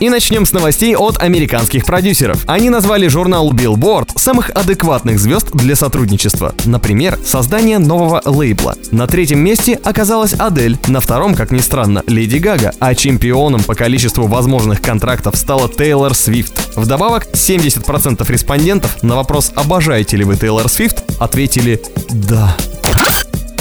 И начнем с новостей от американских продюсеров. Они назвали журнал Billboard самых адекватных звезд для сотрудничества. Например, создание нового лейбла. На третьем месте оказалась Адель, на втором, как ни странно, Леди Гага, а чемпионом по количеству возможных контрактов стала Тейлор Свифт. Вдобавок, 70% респондентов на вопрос «Обожаете ли вы Тейлор Свифт?» ответили «Да».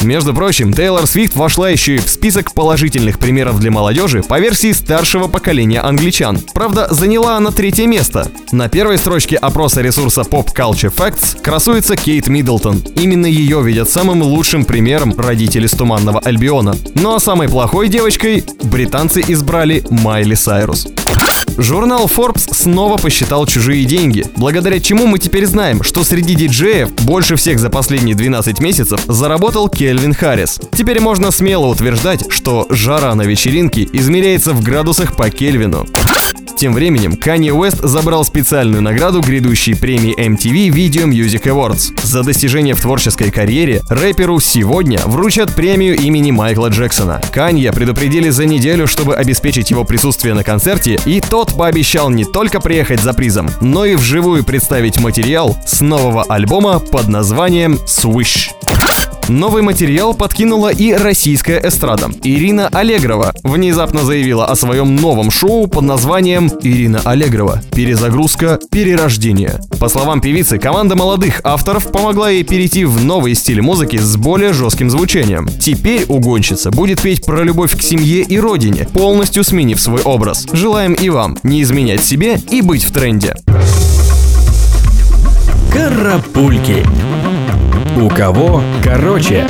Между прочим, Тейлор Свифт вошла еще и в список положительных примеров для молодежи по версии старшего поколения англичан. Правда, заняла она третье место. На первой строчке опроса ресурса Pop Culture Facts красуется Кейт Миддлтон. Именно ее видят самым лучшим примером родители с Туманного Альбиона. Ну а самой плохой девочкой британцы избрали Майли Сайрус. Журнал Forbes снова посчитал чужие деньги, благодаря чему мы теперь знаем, что среди диджеев больше всех за последние 12 месяцев заработал Кельвин Харрис. Теперь можно смело утверждать, что жара на вечеринке измеряется в градусах по Кельвину. Тем временем Kanye Уэст забрал специальную награду грядущей премии MTV Video Music Awards. За достижение в творческой карьере рэперу сегодня вручат премию имени Майкла Джексона. Канье предупредили за неделю, чтобы обеспечить его присутствие на концерте, и тот пообещал не только приехать за призом, но и вживую представить материал с нового альбома под названием «Swish». Новый материал подкинула и российская эстрада. Ирина Аллегрова внезапно заявила о своем новом шоу под названием «Ирина Аллегрова. Перезагрузка. Перерождение». По словам певицы, команда молодых авторов помогла ей перейти в новый стиль музыки с более жестким звучанием. Теперь угонщица будет петь про любовь к семье и родине, полностью сменив свой образ. Желаем и вам не изменять себе и быть в тренде. Карапульки. У кого короче?